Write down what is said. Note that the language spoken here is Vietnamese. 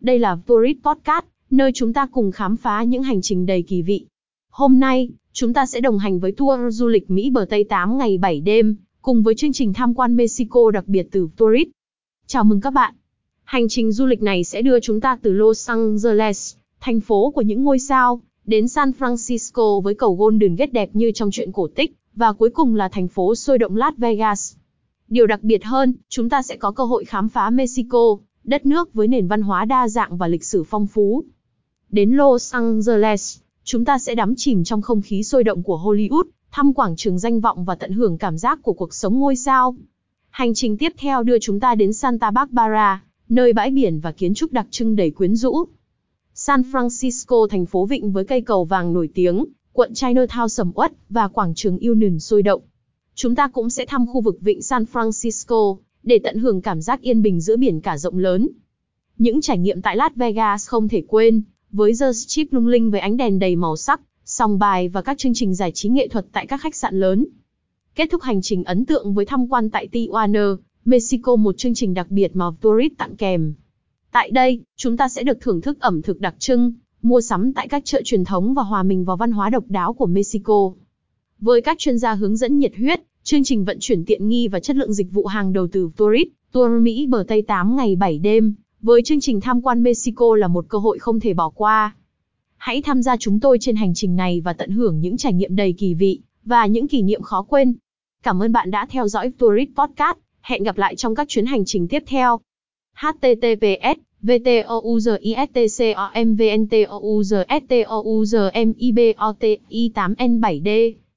Đây là Tourist Podcast, nơi chúng ta cùng khám phá những hành trình đầy kỳ vị. Hôm nay, chúng ta sẽ đồng hành với tour du lịch Mỹ bờ Tây 8 ngày 7 đêm, cùng với chương trình tham quan Mexico đặc biệt từ Tourist. Chào mừng các bạn. Hành trình du lịch này sẽ đưa chúng ta từ Los Angeles, thành phố của những ngôi sao, đến San Francisco với cầu Golden Gate đẹp như trong truyện cổ tích, và cuối cùng là thành phố sôi động Las Vegas. Điều đặc biệt hơn, chúng ta sẽ có cơ hội khám phá Mexico, đất nước với nền văn hóa đa dạng và lịch sử phong phú. Đến Los Angeles, chúng ta sẽ đắm chìm trong không khí sôi động của Hollywood, thăm quảng trường danh vọng và tận hưởng cảm giác của cuộc sống ngôi sao. Hành trình tiếp theo đưa chúng ta đến Santa Barbara, nơi bãi biển và kiến trúc đặc trưng đầy quyến rũ. San Francisco thành phố vịnh với cây cầu vàng nổi tiếng, quận Chinatown sầm uất và quảng trường Union sôi động. Chúng ta cũng sẽ thăm khu vực vịnh San Francisco để tận hưởng cảm giác yên bình giữa biển cả rộng lớn. Những trải nghiệm tại Las Vegas không thể quên, với The Strip lung linh với ánh đèn đầy màu sắc, song bài và các chương trình giải trí nghệ thuật tại các khách sạn lớn. Kết thúc hành trình ấn tượng với tham quan tại Tijuana, Mexico một chương trình đặc biệt mà tourist tặng kèm. Tại đây, chúng ta sẽ được thưởng thức ẩm thực đặc trưng, mua sắm tại các chợ truyền thống và hòa mình vào văn hóa độc đáo của Mexico. Với các chuyên gia hướng dẫn nhiệt huyết, chương trình vận chuyển tiện nghi và chất lượng dịch vụ hàng đầu từ Tourist, Tour Mỹ bờ Tây 8 ngày 7 đêm, với chương trình tham quan Mexico là một cơ hội không thể bỏ qua. Hãy tham gia chúng tôi trên hành trình này và tận hưởng những trải nghiệm đầy kỳ vị, và những kỷ niệm khó quên. Cảm ơn bạn đã theo dõi Tourist Podcast. Hẹn gặp lại trong các chuyến hành trình tiếp theo. https VTOUZISTCOMVNTOUZSTOUZMIBOTI 8N7D